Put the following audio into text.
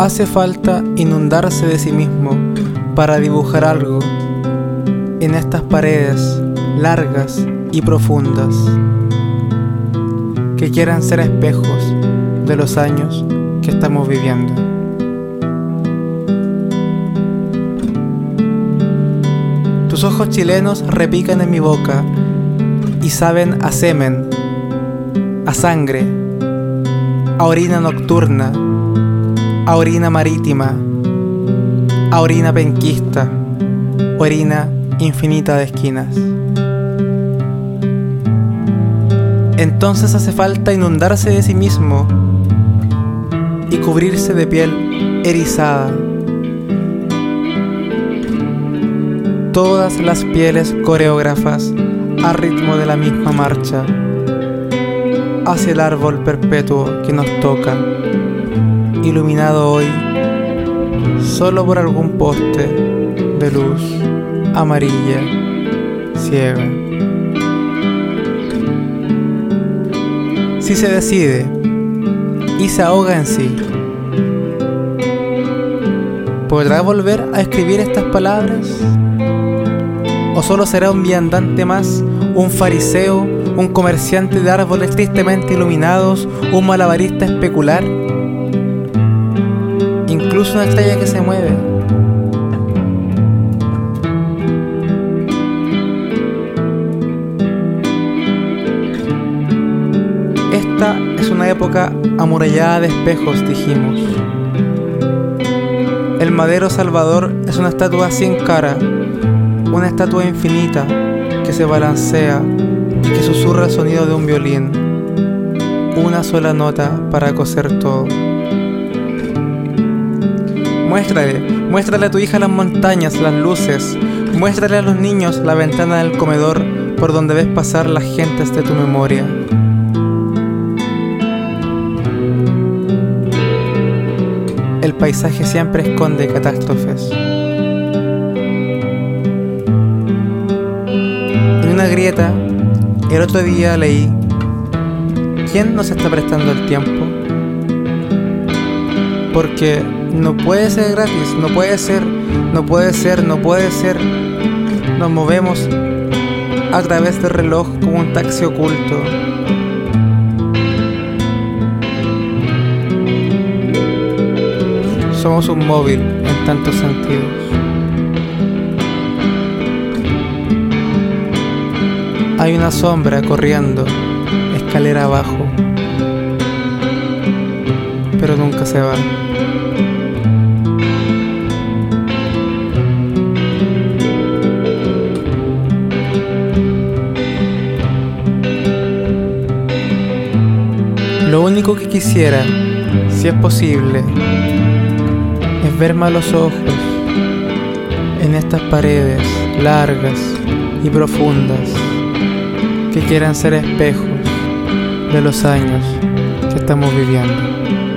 Hace falta inundarse de sí mismo para dibujar algo en estas paredes largas y profundas que quieran ser espejos de los años que estamos viviendo. Tus ojos chilenos repican en mi boca y saben a semen, a sangre, a orina nocturna, a orina marítima, a orina penquista, orina infinita de esquinas. Entonces hace falta inundarse de sí mismo y cubrirse de piel erizada. Todas las pieles coreógrafas a ritmo de la misma marcha hacia el árbol perpetuo que nos toca, iluminado hoy solo por algún poste de luz amarilla ciega. Si se decide y se ahoga en sí, ¿podrá volver a escribir estas palabras? ¿O solo será un viandante más, un fariseo, un comerciante de árboles tristemente iluminados, un malabarista especular? Incluso una estrella que se mueve. Esta es una época amurallada de espejos, dijimos. El madero Salvador es una estatua sin cara, una estatua infinita que se balancea y que susurra el sonido de un violín. Una sola nota para coser todo. Muéstrale, muéstrale a tu hija las montañas, las luces. Muéstrale a los niños la ventana del comedor por donde ves pasar las gentes de tu memoria. El paisaje siempre esconde catástrofes. En una grieta, el otro día leí, ¿quién nos está prestando el tiempo? Porque no puede ser gratis, no puede ser, no puede ser, no puede ser. Nos movemos a través del reloj como un taxi oculto. Somos un móvil en tantos sentidos. Hay una sombra corriendo escalera abajo, pero nunca se va. Único que quisiera, si es posible, es verme a los ojos en estas paredes largas y profundas que quieran ser espejos de los años que estamos viviendo.